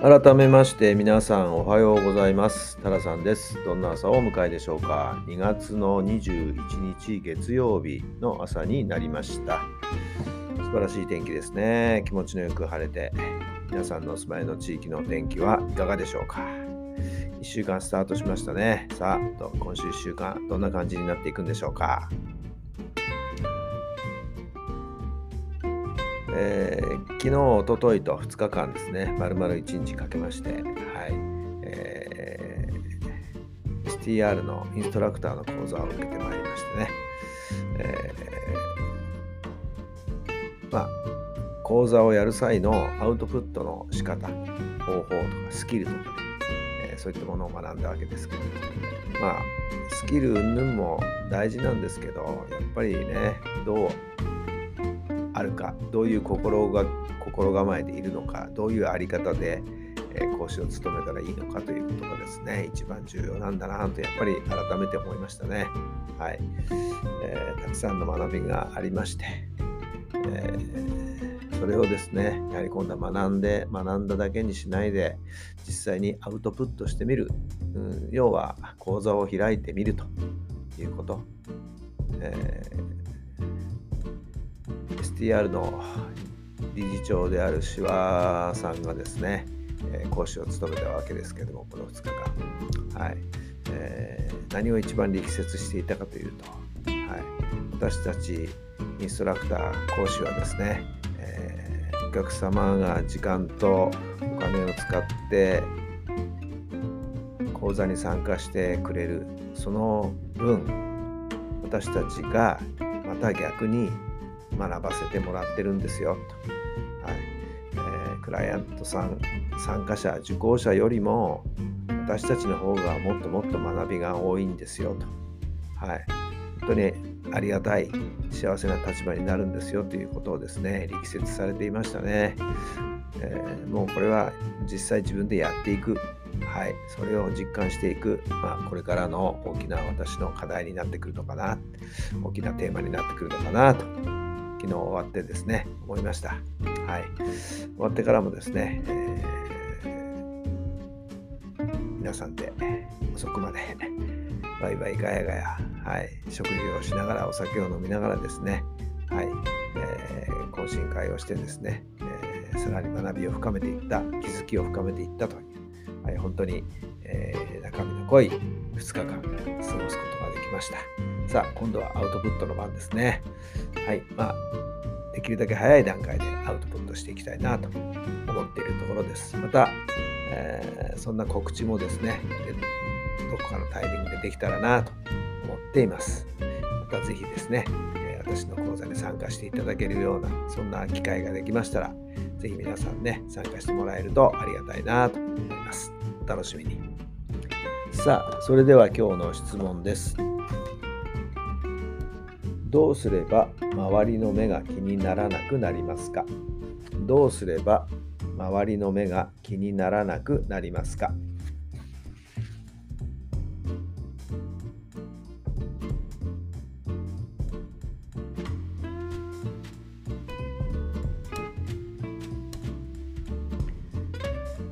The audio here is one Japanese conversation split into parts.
改めまして皆さんおはようございます。タラさんです。どんな朝をお迎えでしょうか。2月の21日月曜日の朝になりました。素晴らしい天気ですね。気持ちのよく晴れて皆さんのお住まいの地域の天気はいかがでしょうか。1週間スタートしましたね。さあ今週1週間どんな感じになっていくんでしょうか。えー、昨日、おとといと2日間ですね、丸々1日かけまして、はい。えー、STR のインストラクターの講座を受けてまいりましてね、えー、まあ、講座をやる際のアウトプットの仕方、方法とかスキルとかね、えー、そういったものを学んだわけですけど、まあ、スキル云々も大事なんですけど、やっぱりね、どうあるかどういう心が心構えでいるのかどういうあり方で、えー、講師を務めたらいいのかということがですね一番重要なんだなとやっぱり改めて思いましたね。はい、えー、たくさんの学びがありまして、えー、それをですねやはり今度は学んで学んだだけにしないで実際にアウトプットしてみる、うん、要は講座を開いてみるということ。えー STR の理事長であるシワさんがですね、えー、講師を務めたわけですけども、この2日間。はいえー、何を一番力説していたかというと、はい、私たちインストラクター、講師はですね、えー、お客様が時間とお金を使って講座に参加してくれる、その分、私たちがまた逆に学ばせてもらってるんですよ。と、はい。えー、クライアントさん参加者受講者よりも私たちの方がもっともっと学びが多いんですよと、はい、本当にありがたい幸せな立場になるんですよということをですね力説されていましたね、えー、もうこれは実際自分でやっていく。はい、それを実感していく、まあ、これからの大きな私の課題になってくるのかな。大きなテーマになってくるのかなと。昨日終わってですね、思いました。はい。終わってからもですね、えー、皆さんで遅くまで、バイバイガヤガヤ、はい、食事をしながら、お酒を飲みながらですね、はい、えー、懇親会をしてですね、えー、さらに学びを深めていった、気づきを深めていったという、はい、本当に、えー、中身の濃い2日間過ごすことができました。さあ、今度はアウトプットの番ですね。はい。まあ、できるだけ早い段階でアウトプットしていきたいなと思っているところです。また、えー、そんな告知もですね、どこかのタイミングでできたらなと思っています。またぜひですね、え私の講座に参加していただけるような、そんな機会ができましたら、ぜひ皆さんね、参加してもらえるとありがたいなと思います。お楽しみに。さあ、それでは今日の質問です。どうすれば周りの目が気にならなくなりますか？どうすれば周りの目が気にならなくなりますか？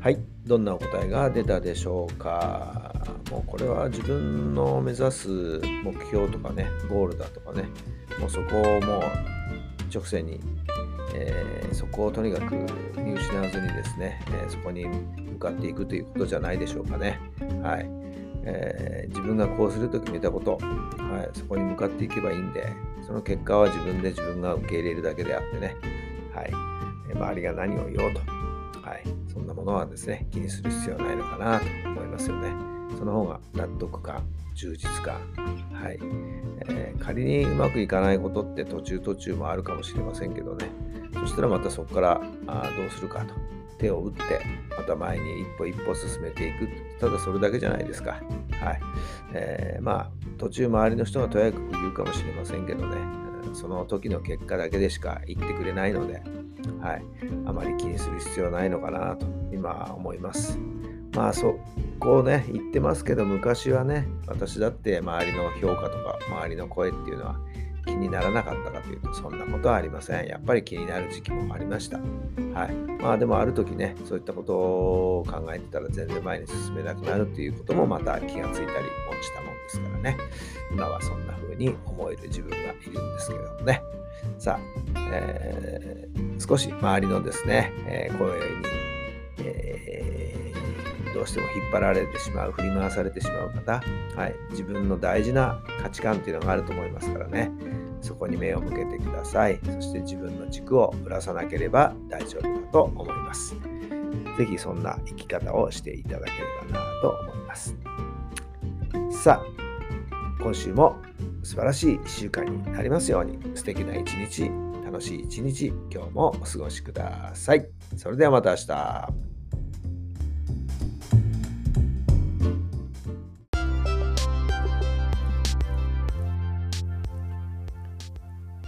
はい、どんなお答えが出たでしょうか？もうこれは自分の目指す目標とかね、ゴールだとかね、もうそこをもう直線に、えー、そこをとにかく見失わずにですね、えー、そこに向かっていくということじゃないでしょうかね。はい。えー、自分がこうすると決めたこと、はい、そこに向かっていけばいいんで、その結果は自分で自分が受け入れるだけであってね、はい、周りが何を言おうと、はい、そんなものはですね、気にする必要はないのかなと思いますよね。その方が納得感充実感はい、えー、仮にうまくいかないことって途中途中もあるかもしれませんけどね。そしたらまたそこからあどうするかと。手を打ってまた前に一歩一歩進めていく。ただそれだけじゃないですか。はい、えー、まあ途中周りの人がとやかく言うかもしれませんけどね。その時の結果だけでしか言ってくれないので、はい、あまり気にする必要はないのかなと今思います。まあそこをね言ってますけど昔はね私だって周りの評価とか周りの声っていうのは気にならなかったかというとそんなことはありません。やっぱり気になる時期もありました。はい。まあでもある時ねそういったことを考えてたら全然前に進めなくなるということもまた気がついたりもしたもんですからね。今はそんな風に思える自分がいるんですけどもね。さあ、えー、少し周りのですね、えー、声に、えーどうしても引っ張られてしまう振り回されてしまう方、はい、自分の大事な価値観っていうのがあると思いますからね。そこに目を向けてください。そして自分の軸をぶらさなければ大丈夫だと思います。是非そんな生き方をしていただければなと思います。さあ今週も素晴らしい1週間になりますように。素敵な一日楽しい一日今日もお過ごしください。それではまた明日。